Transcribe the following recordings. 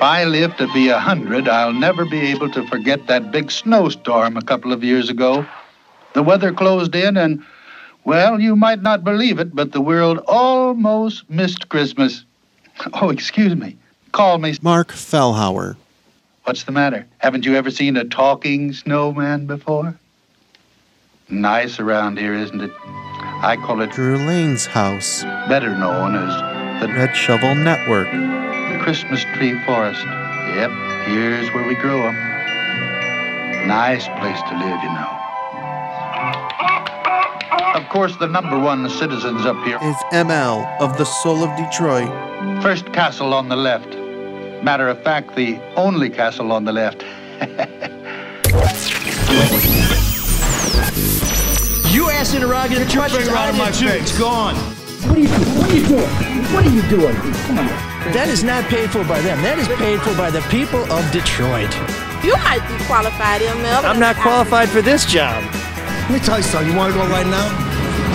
If I live to be a hundred, I'll never be able to forget that big snowstorm a couple of years ago. The weather closed in, and, well, you might not believe it, but the world almost missed Christmas. Oh, excuse me. Call me. Mark Fellhauer. What's the matter? Haven't you ever seen a talking snowman before? Nice around here, isn't it? I call it Drew Lane's house. better known as the Red Shovel Network. Christmas Tree Forest. Yep, here's where we grow 'em. Nice place to live, you know. Of course, the number one citizens up here. Is ML of the Soul of Detroit. First castle on the left. Matter of fact, the only castle on the left. You ass interrogative questions finger out of my face. It's gone. What are you doing? What are you doing? What are you doing? Come on. That is not paid for by them. That is paid for by the people of Detroit. You might be qualified, ML. I'm not qualified for this job. Let me tell you something. You want to go right now?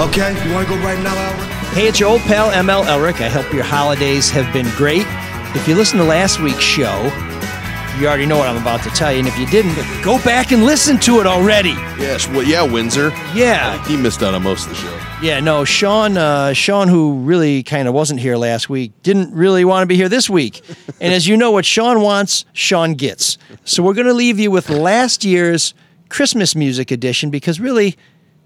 Okay? You want to go right now, Albert? Hey, it's your old pal ML Elrick. I hope your holidays have been great. If you listen to last week's show, you already know what I'm about to tell you. And if you didn't, go back and listen to it already. Yes, well, yeah, Windsor. Yeah. He missed out on most of the show. Yeah, no, Sean, uh, Sean, who really kind of wasn't here last week, didn't really want to be here this week. and as you know, what Sean wants, Sean gets. So we're going to leave you with last year's Christmas music edition because really,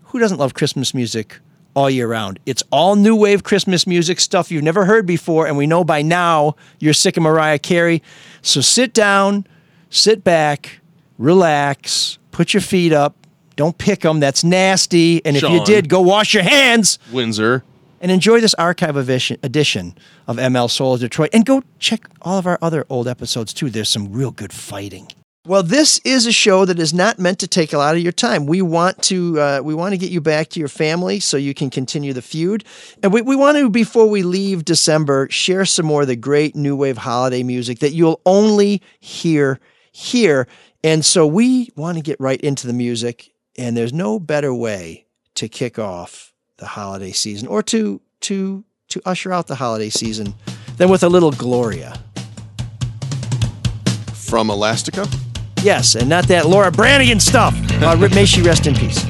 who doesn't love Christmas music all year round? It's all new wave Christmas music stuff you've never heard before, and we know by now you're sick of Mariah Carey. So sit down, sit back, relax, put your feet up. Don't pick them. That's nasty. And if you did, go wash your hands Windsor. and enjoy this archive edition, edition of ML Soul of Detroit. And go check all of our other old episodes too. There's some real good fighting. Well, this is a show that is not meant to take a lot of your time. We want to uh, we want to get you back to your family so you can continue the feud, and we, we want to before we leave December share some more of the great new wave holiday music that you'll only hear here. And so we want to get right into the music, and there's no better way to kick off the holiday season or to to to usher out the holiday season than with a little Gloria. From Elastica. Yes, and not that Laura Branigan stuff. Uh, may she rest in peace.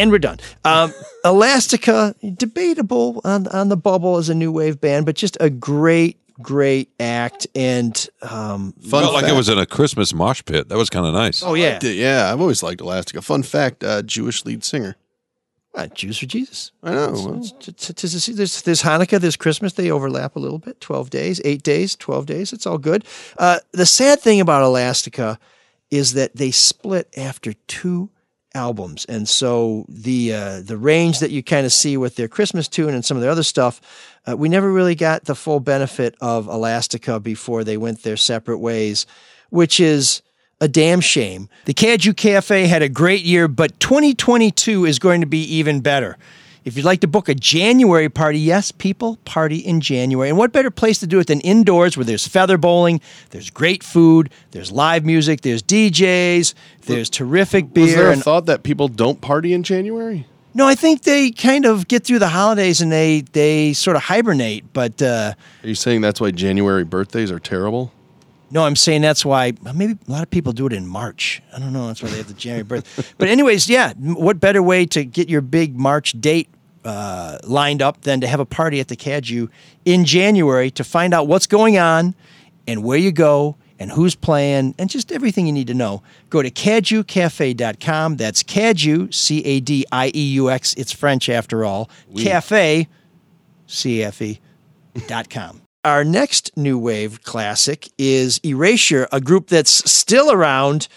And we're done. Um, Elastica, debatable on on the bubble as a new wave band, but just a great, great act. And um, Fun Felt like it was in a Christmas mosh pit. That was kind of nice. oh yeah, Yeah, I've always liked Elastica. Fun fact: uh, Jewish lead singer. uh, Jews for Jesus. I know. There's, there's Hanukkah, there's Christmas. They overlap a little bit. 12 days, eight days, 12 days. It's all good. Uh, the sad thing about Elastica is that they split after two albums. And so the uh, the range that you kind of see with their Christmas tune and some of their other stuff, uh, we never really got the full benefit of Elastica before they went their separate ways, which is a damn shame. The Cadieux Cafe had a great year, but 2022 is going to be even better. If you'd like to book a January party, yes, people party in January. And what better place to do it than indoors where there's feather bowling, there's great food, there's live music, there's DJs, there's terrific was beer. there a and thought that people don't party in January? no, I think they kind of get through the holidays and they they sort of hibernate. But uh, Are you saying that's why January birthdays are terrible? No, I'm saying that's why maybe a lot of people do it in March. I don't know. That's why they have the January birth. But anyways, yeah. What better way to get your big March date uh, lined up than to have a party at the Cadieux in January to find out what's going on and where you go and who's playing and just everything you need to know. Go to cadieuxcafe.com. That's Cadieux, C A D I E U X. It's French after all. Cafe, C F E dot com. Our next new wave classic is Erasure, a group that's still around.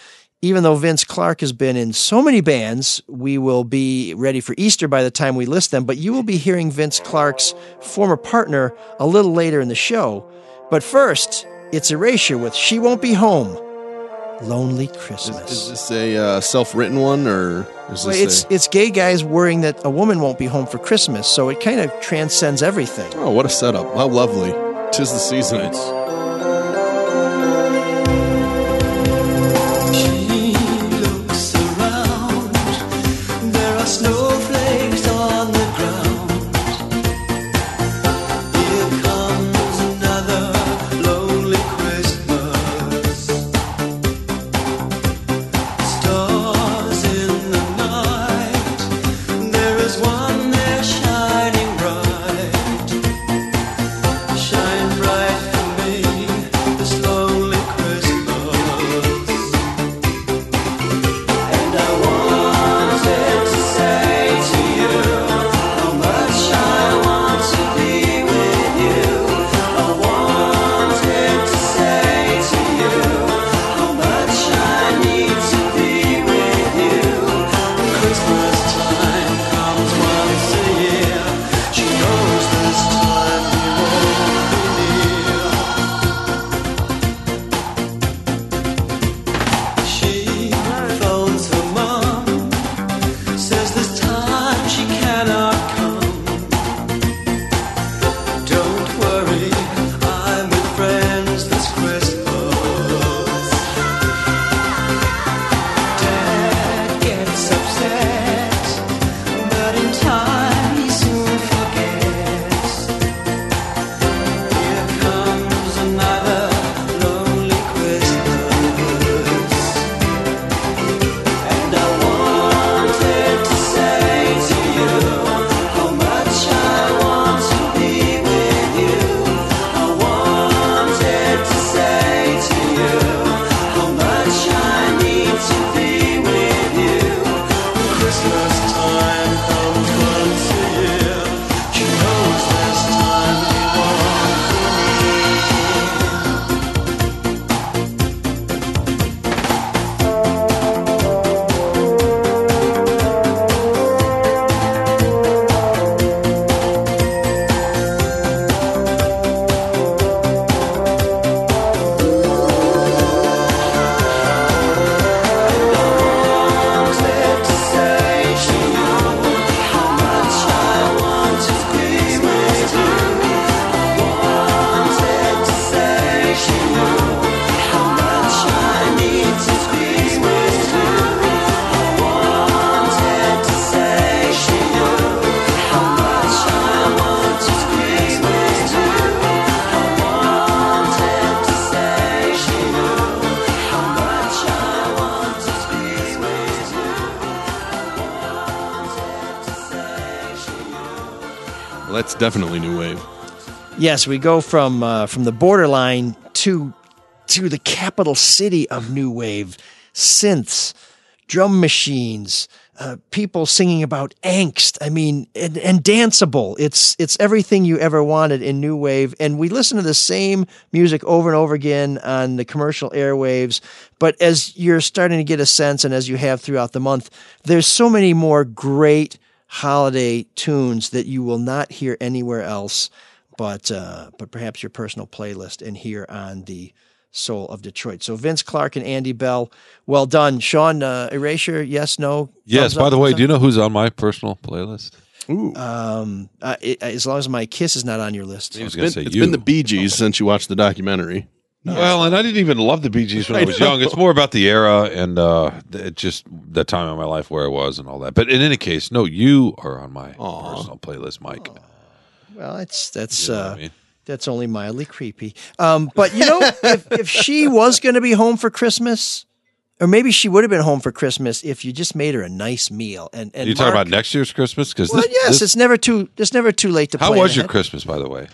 Even though Vince Clarke has been in so many bands, we will be ready for Easter by the time we list them. But you will be hearing Vince Clarke's former partner a little later in the show. But first, it's Erasure with She Won't Be Home. Lonely Christmas. Is this a uh, self-written one, or is Well, it's a, it's gay guys worrying that a woman won't be home for Christmas, so it kind of transcends everything. oh, what a setup! How lovely! Tis the season. looks definitely new wave. Yes, we go from uh, from the borderline to to the capital city of new wave, synths, drum machines, uh, people singing about angst. I mean, and, and danceable. It's it's everything you ever wanted in new wave. And we listen to the same music over and over again on the commercial airwaves. But as you're starting to get a sense, and as you have throughout the month, there's so many more great holiday tunes that you will not hear anywhere else but uh, but perhaps your personal playlist and here on the Soul of Detroit. So Vince Clarke and Andy Bell, well done. Sean, uh, Erasure, yes, no. Yes. By up, the way, do you know who's on my personal playlist? Ooh. Um, uh, it, as long as my kiss is not on your list. I was It's going been, to say it's you. been the Bee Gees since you watched the documentary. Well, and I didn't even love the Bee Gees when I, was young. It's more about the era and uh, just the time of my life where I was and all that. But in any case, no, you are on my personal playlist, Mike. Well, it's that's You know uh, I mean? that's only mildly creepy. Um, but you know, if, if she was going to be home for Christmas, or maybe she would have been home for Christmas if you just made her a nice meal. And and you talking Mark- about next year's Christmas? Because Well, yes, it's never too it's never too late to. how was your. Christmas, by the way?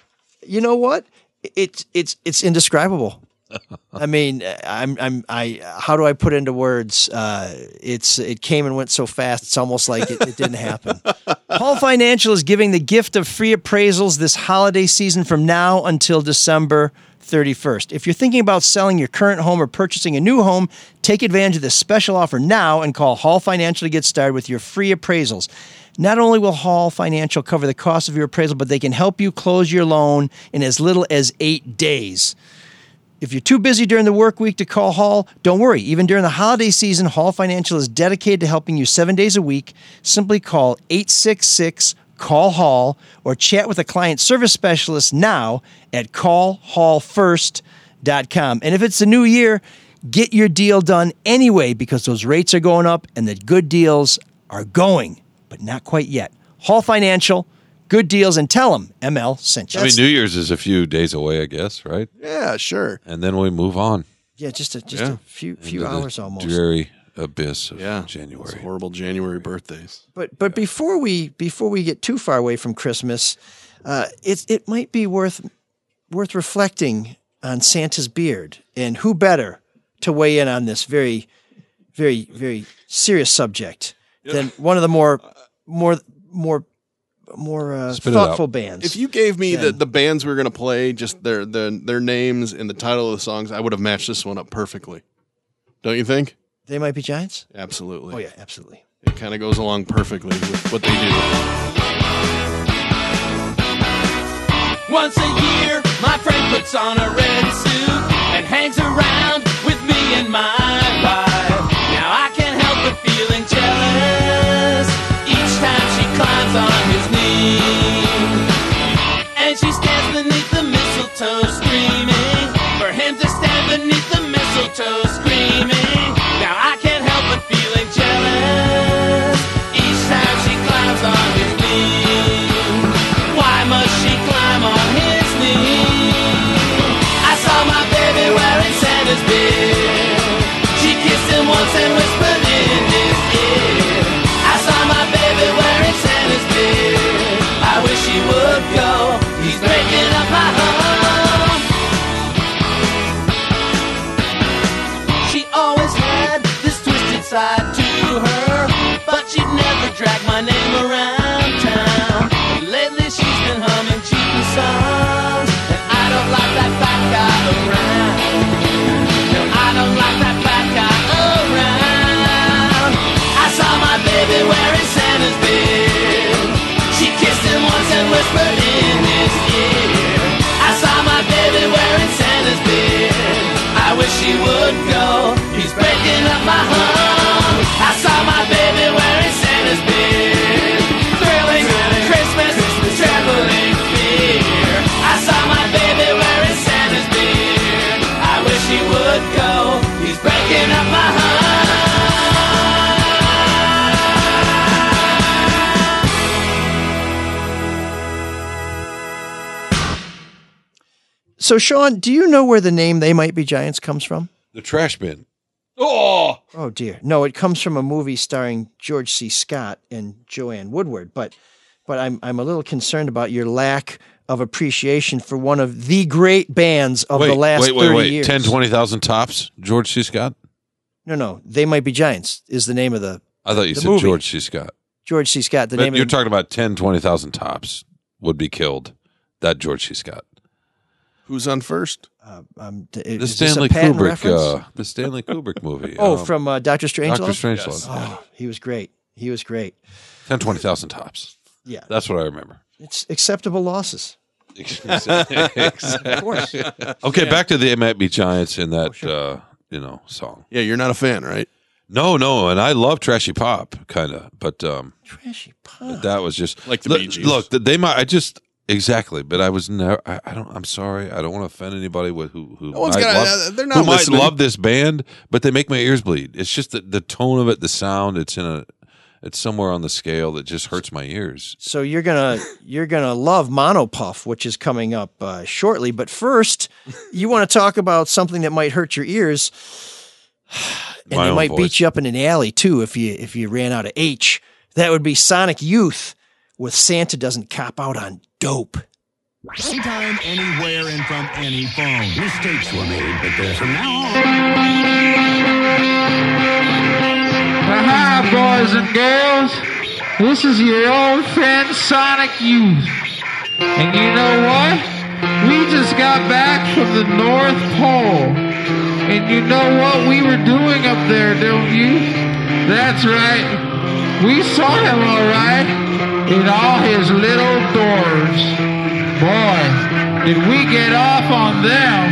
you know what? It's it's it's indescribable. I mean, I'm I'm I. How do I put into words? Uh, it's it came and went so fast. It's almost like it, it didn't happen. Hall Financial is giving the gift of free appraisals this holiday season from now until December 31st. If you're thinking about selling your current home or purchasing a new home, take advantage of this special offer now and call Hall Financial to get started with your free appraisals. Not only will Hall Financial cover the cost of your appraisal, but they can help you close your loan in as little as eight days. If you're too busy during the work week to call Hall, don't worry. Even during the holiday season, Hall Financial is dedicated to helping you seven days a week. Simply call 866 Call Hall or chat with a client service specialist now at callhallfirst.com. And if it's the new year, get your deal done anyway because those rates are going up and the good deals are going, but not quite yet. Hall Financial, good deals, and tell them ML sent you. I mean, New Year's is a few days away, I guess, right? Yeah, sure. And then we move on. Yeah, just a just Yeah. a few few into the hours almost. Dreary abyss of Yeah. January. Those horrible January birthdays. But but before we before we get too far away from Christmas, uh, it it might be worth worth reflecting on Santa's beard and who better to weigh in on this very very very serious subject than one of the more more more more uh, Spit it out. thoughtful bands. If you gave me the, the bands we were gonna play, just their their their names and the title of the songs, I would have matched this one up perfectly. Don't you think? they might be giants. Absolutely. Oh yeah, absolutely. It kind of goes along perfectly with what they do. Once a year, my friend puts on a red suit and hangs around with me and my wife. Now I can't help but feeling climbs on his knee. And she stands beneath the mistletoe screaming for him to stand beneath the mistletoe screaming. Now I can't help but feeling jealous each time she climbs on his knee. Why must she climb on his knee? I saw my baby wearing Santa's beard. My name around So Sean, do you know where the name "They Might Be Giants" comes from? The trash bin. Oh, Oh dear. No, it comes from a movie starring George C. Scott and Joanne Woodward. But but I'm I'm a little concerned about your lack of appreciation for one of the great bands of wait, the last wait, wait, 30 wait. years. 10, 20,000 tops, George C. Scott? No, no, they might be giants. Is the name of the I thought you said movie. George C. Scott. George C. Scott? The But name you're of the, talking about 10, 20,000 tops would be killed. That George C. Scott. Who's on first? uh, um, d- The is this a Stanley Kubrick, uh, the Stanley Kubrick movie. oh, um, from uh, Doctor Strangelove. Doctor Strangelove. Oh, he was great. He was great. 10, 20,000 tops. Yeah, That's what I remember. it's acceptable losses. of course. Okay, back to the It Might Be Giants in that uh, you know song. Yeah, you're not a fan, right? No, no, and I love trashy pop, kind of, but um, Trashy pop. that was just Like the look, Bee Gees. Look, they might. I just exactly, but I was never. I, I don't. I'm sorry. I don't want to offend anybody with who who No one's might gonna- love, uh, they're who not might love this band, but they make my ears bleed. It's just the the tone of it, the sound. It's in a. It's somewhere on the scale that just hurts my ears. So you're gonna you're gonna love Mono Puff, which is coming up uh, shortly. But first, you want to talk about something that might hurt your ears, and My they might voice. beat you up in an alley too if you if you ran out of H. That would be Sonic Youth with Santa doesn't cop out on dope. Anytime, anywhere, and from any phone. Mistakes were made, but uh, from now on. Hi, boys and girls. This is your old friend Sonic Youth. And you know what? We just got back from the North Pole. And you know what we were doing up there, don't you? That's right. We saw him all in all his little doors. Boy, did we get off on them.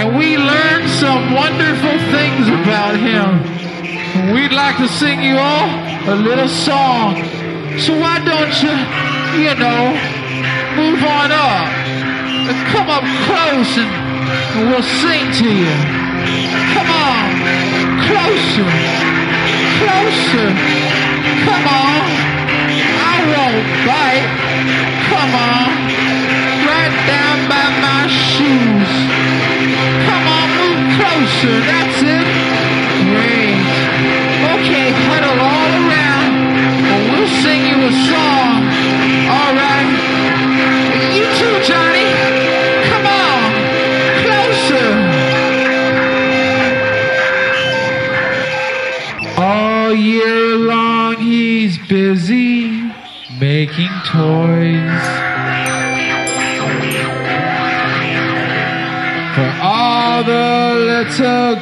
And we learned some wonderful things about him. We'd like to sing you all a little song. So why don't you, you know, move on up and come up close and, and we'll sing to you. Come on, closer, closer. Come on, Bite. Come on, right down by my shoes. Come on, move closer. That's it. Great. Okay, huddle all around. and we'll sing you a song.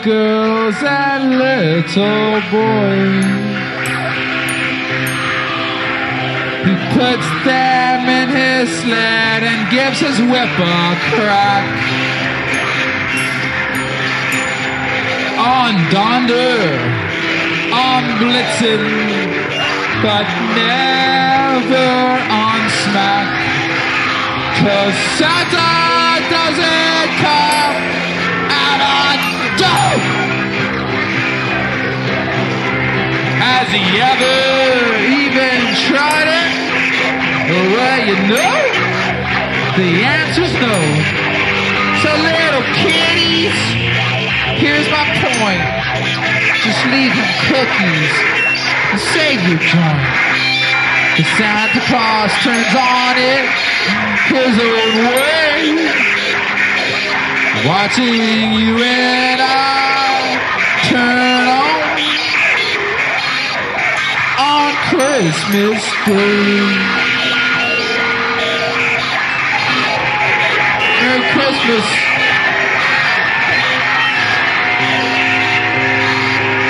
Girls and little boys. He puts them in his sled and gives his whip a crack. On Donder, on Blitzen, but never on Smack. Cause Santa Has he ever even tried it? Well, you know, the answer's no. So little kiddies, here's my point. Just leave him cookies and save your joint. The Santa Claus turns on it his own way. Watching you and I turn Christmas Day. Merry Christmas.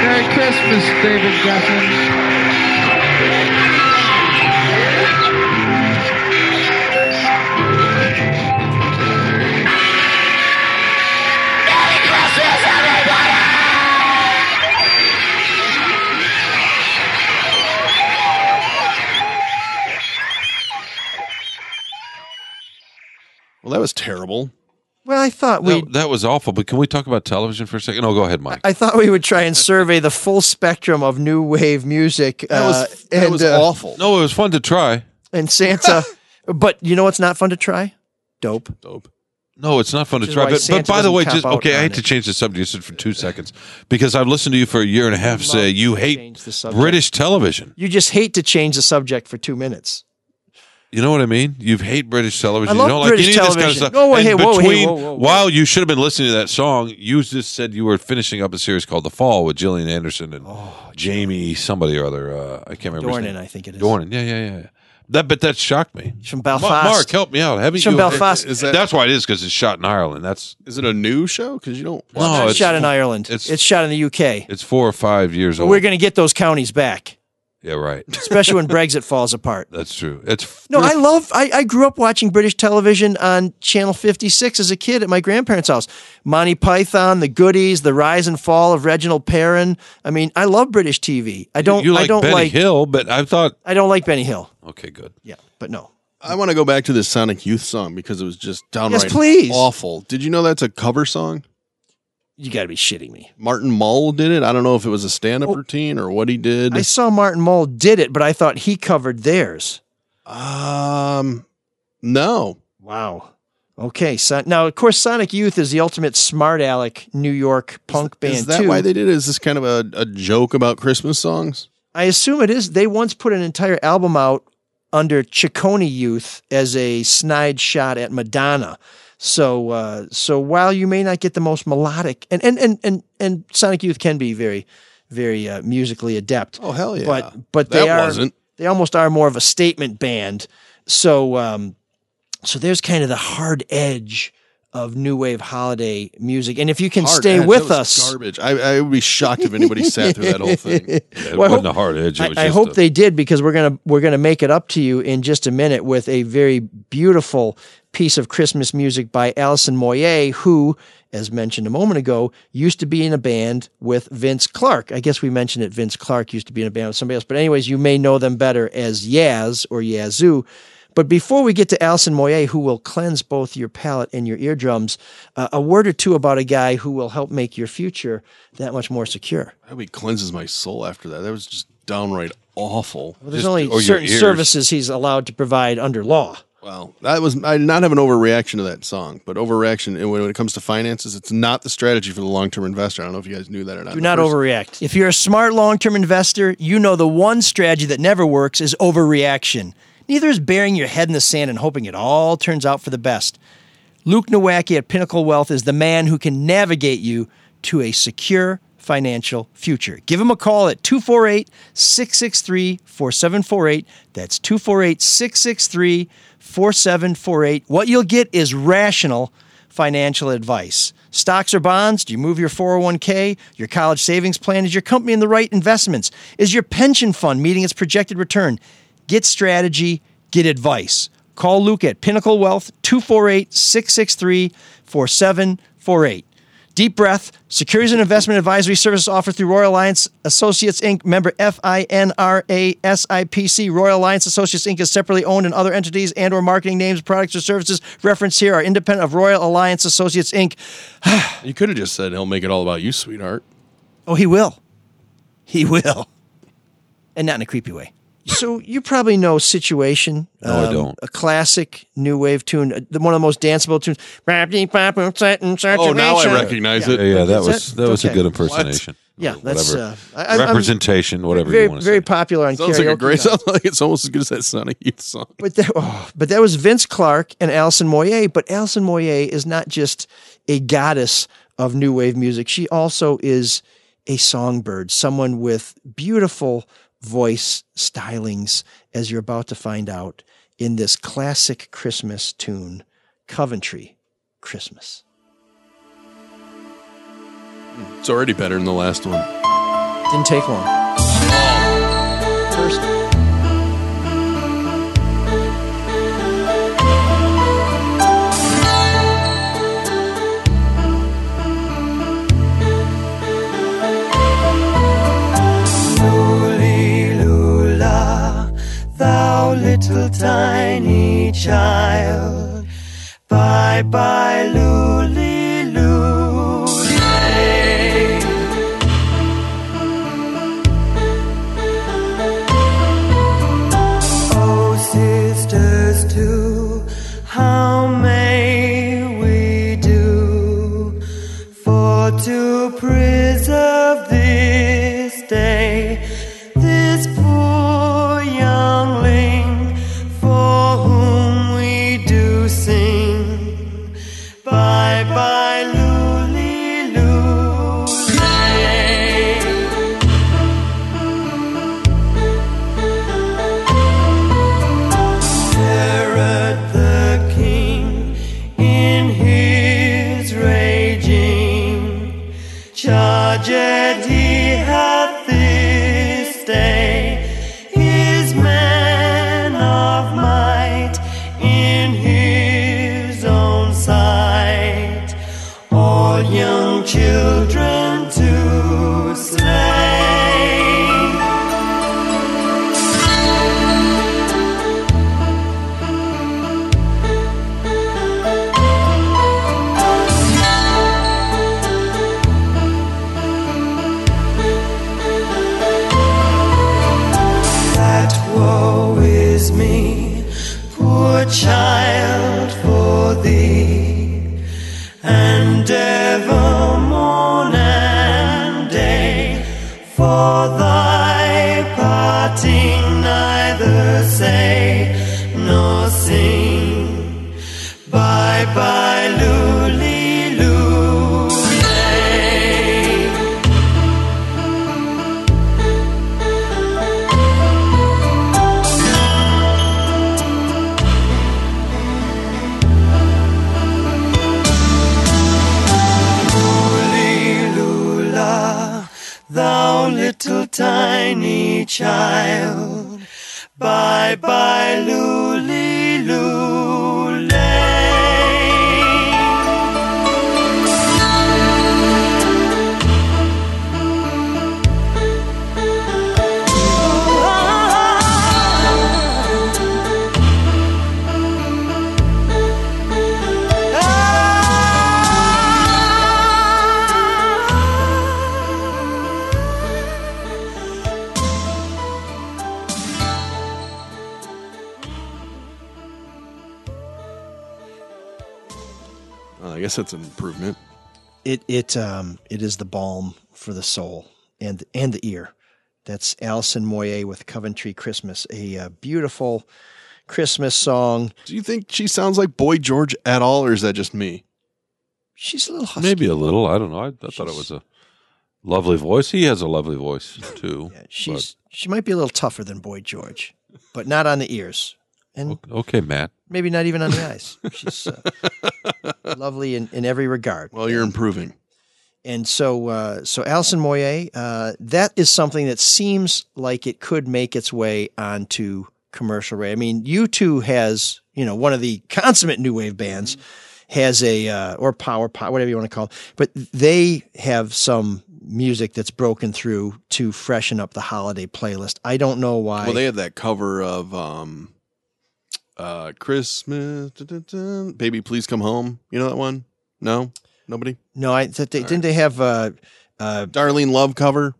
Merry Christmas, David Geffen. Terrible. Well, I thought we That, that was awful. But can we talk about television for a second? Oh, go ahead, Mike. I thought we would try and survey the full spectrum of new wave music. That was uh, that and, was uh, awful. No, it was fun to try. And Santa, but you know what's not fun to try? Dope. Dope. No, it's not fun Which to try. But, but by the way, just okay. I hate to change the subject just for two seconds because I've listened to you for a year and a half say you hate. British television. You just hate to change the subject for two minutes. You know what I mean? You hate British television. I love you don't like British any of this kind of television. stuff. No, wait, And hey, whoa, hey, between, whoa, whoa, whoa. while you should have been listening to that song, you just said you were finishing up a series called The Fall with Gillian Anderson and oh, Jamie somebody or other. Uh, I can't remember. his Dornan, name. I think it is. Dornan. Yeah, yeah, yeah. That, but that shocked me. From Belfast. Mark, help me out. Haven't It's from you? Belfast. Is that That's why it is because it's shot in Ireland. That's is it a new show? Because you don't. no, it's it's shot in Ireland. it's- It's, shot in the UK. It's four or five years old. we're going to get those counties back, yeah, right. especially when Brexit falls apart. That's true. It's No, I love. I, I grew up watching British television on Channel 56 as a kid at my grandparents' house. Monty Python, The Goodies, The Rise and Fall of Reginald Perrin. I mean, I love British TV. I don't. You like I don't Benny like. Hill, but I thought I don't like Benny Hill. okay, good. Yeah, but no. I want to go back to this Sonic Youth song because it was just downright please. awful. Did you know that's a cover song? You got to be shitting me. Martin Mull did it. I don't know if it was a stand-up routine or what he did. Oh. I saw Martin Mull did it, but I thought he covered theirs. um, no. Wow. Okay, so now of course Sonic Youth is the ultimate smart aleck New York punk band Is that too. why they did it? Is this kind of a, a joke about Christmas songs? I assume it is. They once put an entire album out under Ciccone Youth as a snide shot at Madonna. So, uh, so while you may not get the most melodic, and and and and, and Sonic Youth can be very, very uh, musically adept. Oh hell yeah! But but they That are wasn't. they almost are more of a statement band. So um, so there's kind of the hard edge of new wave holiday music. And if you can Hard stay Edge, with us, Garbage. I, I would be shocked if anybody sat through that whole thing. It Well, wasn't hope- a hard edge. It I, I hope a- they did because we're gonna we're gonna make it up to you in just a minute with a very beautiful piece of Christmas music by Alison Moyet, who, as mentioned a moment ago, used to be in a band with Vince Clarke. I guess we mentioned that Vince Clarke used to be in a band with somebody else, but anyways, you may know them better as Yaz or Yazoo. But before we get to Alison Moyet, who will cleanse both your palate and your eardrums, uh, a word or two about a guy who will help make your future that much more secure. How he cleanses my soul after that. That was just downright awful. Well, there's Just- only certain services he's allowed to provide under law. Well, that was I did not have an overreaction to that song, but overreaction and when it comes to finances, it's not the strategy for the long term investor. I don't know if you guys knew that or not. Do not first- overreact. If you're a smart long term investor, you know the one strategy that never works is overreaction. Neither is burying your head in the sand and hoping it all turns out for the best. Luke Nowacki at Pinnacle Wealth is the man who can navigate you to a secure financial future. Give him a call at 248 663 4748. That's 248 663 4748. What you'll get is rational financial advice. Stocks or bonds? Do you move your 401k? Your college savings plan? Is your company in the right investments? Is your pension fund meeting its projected return? Get strategy, get advice. Call Luke at Pinnacle Wealth 248 663 4748. Deep breath. Securities and investment advisory services offered through Royal Alliance Associates Inc. Member FINRA. Royal Alliance Associates Inc. is separately owned and other entities and/or marketing names, products, or services referenced here are independent of Royal Alliance Associates Inc. You could have just said he'll make it all about you, sweetheart. Oh, he will. He will. And not in a creepy way. So you probably know "Situation." um, No, I don't. A classic new wave tune, uh, the- one of the most danceable tunes. Oh, now I recognize Yeah, it. yeah, that Is was that- that was a good impersonation. Yeah, that's whatever. uh, I, I'm- representation, whatever very, you want to say. very say. popular on Sounds karaoke. like a great. now. Sounds like it's almost as good as that Sonic Youth song. But that, oh, but that was Vince Clarke and Alison Moyet. But Alison Moyet is not just a goddess of new wave music. She also is a songbird, someone with beautiful voice stylings, as you're about to find out in this classic Christmas tune, Coventry Christmas. It's already better than the last one. Didn't take long. First. Little tiny child. Bye bye, Luli guess that's an improvement. It it um it is the balm for the soul and and the ear. That's Alison Moyet with Coventry Christmas, a uh, beautiful Christmas song. Do you think she sounds like Boy George at all, or is that just me? She's a little husky. Maybe a little. I don't know. I, I thought it was a lovely voice. He has a lovely voice too. yeah, She's she might be a little tougher than Boy George, but not on the ears, and okay, Matt. maybe not even on the ice. She's uh, lovely in, in every regard. Well, you're improving. And so, uh, so Alison Moyet, uh, that is something that seems like it could make its way onto commercial radio. I mean, U2 has, you know, one of the consummate new wave bands has a, uh, or power pop, whatever you want to call it, but they have some music that's broken through to freshen up the holiday playlist. I don't know why. Well, they had that cover of um, uh, Christmas, dun, dun, dun, baby, please come home. You know that one? No, nobody. no, I thought they, didn't they have, uh, uh, Darlene Love cover.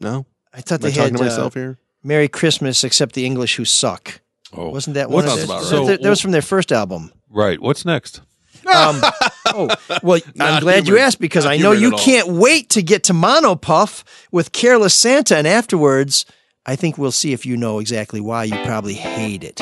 No, I thought Am I they talking had to myself uh, here. Merry Christmas, except the English who suck. Oh, Wasn't that What's- one of Sounds about right. that, that was from their first album. Right. What's next? Um, oh, well, I'm Not glad you asked because Not I know you can't wait to get to Mono Puff with Careless Santa, and afterwards, I think we'll see if you know exactly why you probably hate it.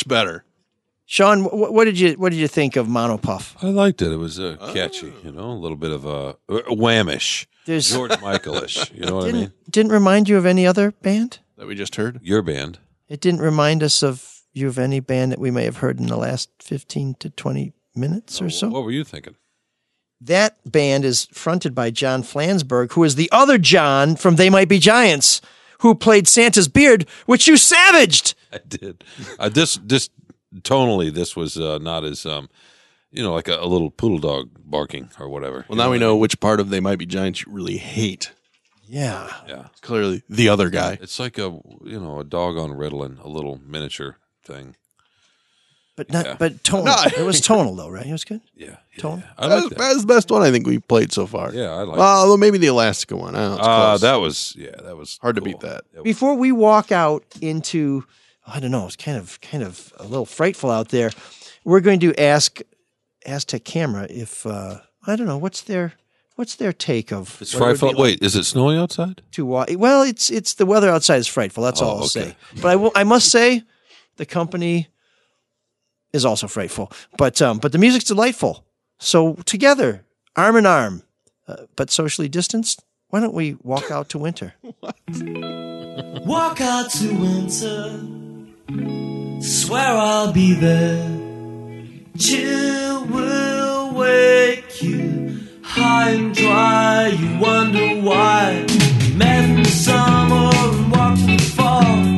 Much better. Sean, wh- what did you what did you think of Mono Puff? I liked it. It was uh, catchy, you know, a little bit of a uh, whammish, There's- George Michaelish. You know what I Didn't mean? didn't remind you of any other band? That we just heard. Your band. It didn't remind us of you of any band that we may have heard in the last fifteen to twenty minutes or so. What were you thinking? That band is fronted by John Flansburgh, who is the other John from They Might Be Giants, who played Santa's beard, which you savaged. I did. Uh, this this tonally, this was uh, not as um, you know, like a, a little poodle dog barking or whatever. Well, now we know which part of They Might Be Giants you really hate. Yeah. Yeah. It's clearly the other guy. It's like a you know a dog on Ritalin, a little miniature thing. But not Yeah. but tonal. No. it was tonal though, right? It was good. Yeah. Tonal. I That's, like that. that's the best one I think we've played so far. Yeah, I like. Well, although maybe the Elastica one. I don't know, it's Uh, close. that was yeah, that was hard to beat that. Before we walk out into I don't know, it's kind of kind of a little frightful out there. We're going to ask Aztec Camera if uh I don't know, what's their what's their take of It's what it frightful. like Wait, is it snowing outside? to walk well, it's it's the weather outside is frightful, that's Oh, all I'll okay. say. But I will I must say the company is also frightful. But um but the music's delightful. So together, arm in arm, uh, but socially distanced, why don't we walk out to winter? Walk out to winter. Swear I'll be there. Chill will wake you high and dry. You wonder why. We met in the summer and walked in the fall.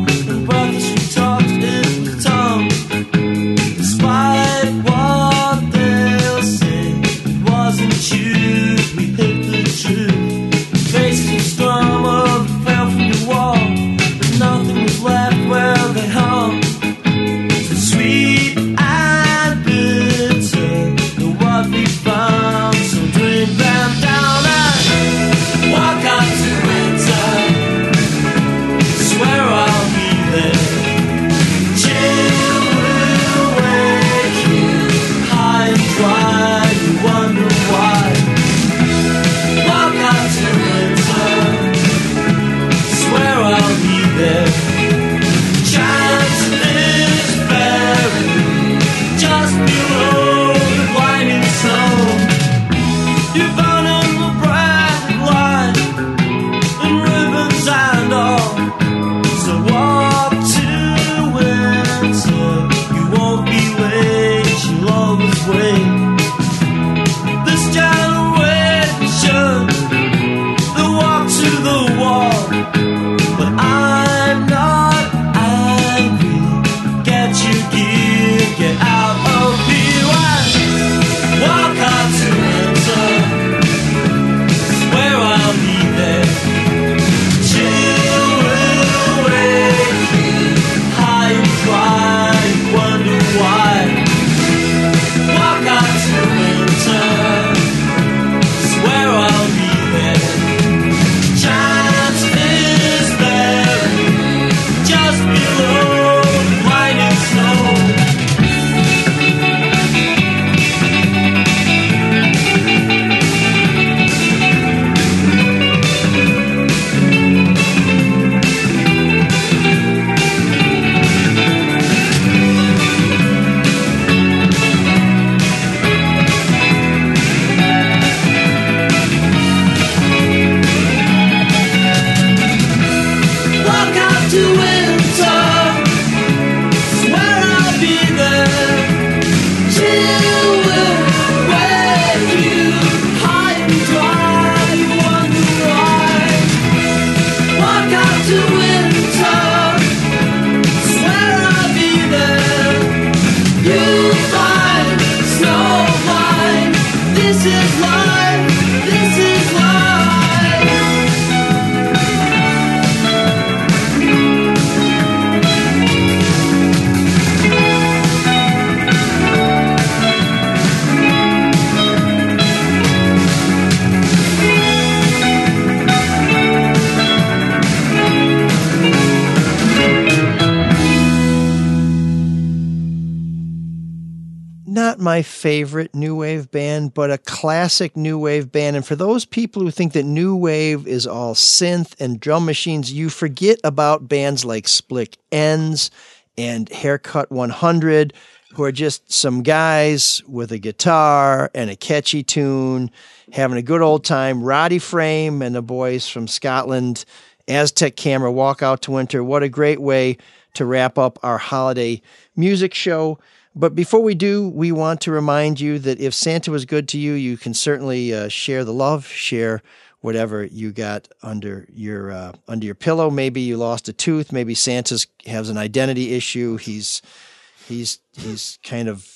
My favorite new wave band, but a classic new wave band. And for those people who think that new wave is all synth and drum machines, you forget about bands like Split Enz and Haircut 100, who are just some guys with a guitar and a catchy tune, having a good old time. Roddy Frame and the boys from Scotland, Aztec Camera, Walk Out to Winter. What a great way to wrap up our holiday music show. But before we do, we want to remind you that if Santa was good to you, you can certainly uh, share the love, share whatever you got under your uh, under your pillow. Maybe you lost a tooth. Maybe Santa's has an identity issue. He's he's he's kind of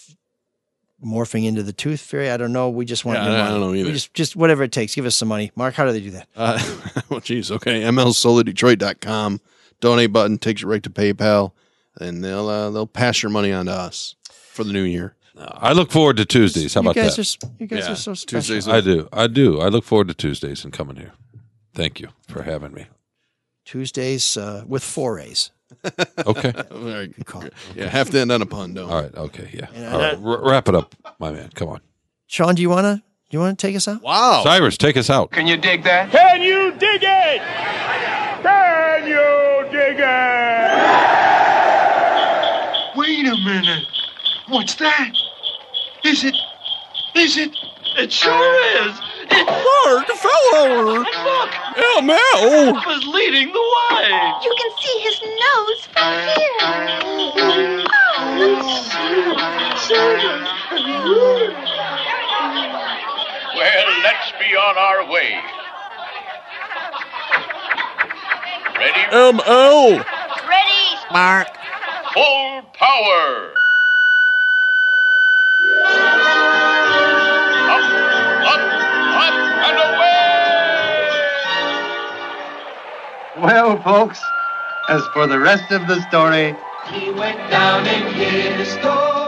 morphing into the tooth fairy. I don't know. We just want Yeah, I- I don't know We either. Just just whatever it takes. Give us some money. Mark, how do they do that? Uh, well, geez, okay. MLSoloDetroit.com. Donate button takes you right to PayPal, and they'll uh, they'll pass your money on to us for the new year. I look forward to Tuesdays. How you about guys that? are you guys Yeah, are so special. Tuesdays I do. I do. I look forward to Tuesdays and coming here. Thank you for having me. Tuesdays uh, with forays. Okay. Very good call. Yeah, have to end on a pun, don't. All right. Okay. Yeah. And All right. R- wrap it up, my man. Come on. Sean, do you wanna do you wanna take us out? Wow. Cyrus, take us out. Can you dig that? Can you dig it? Can you dig it? Wait a minute. What's that? Is it? Is it? It sure is. It's Mark, fellow. Look, Yeah, Mel. was leading the way. You can see his nose from here. Well, let's be on our way. Ready? ML. Ready. Mark. Full power. Well, folks, as for the rest of the story, He went down in history.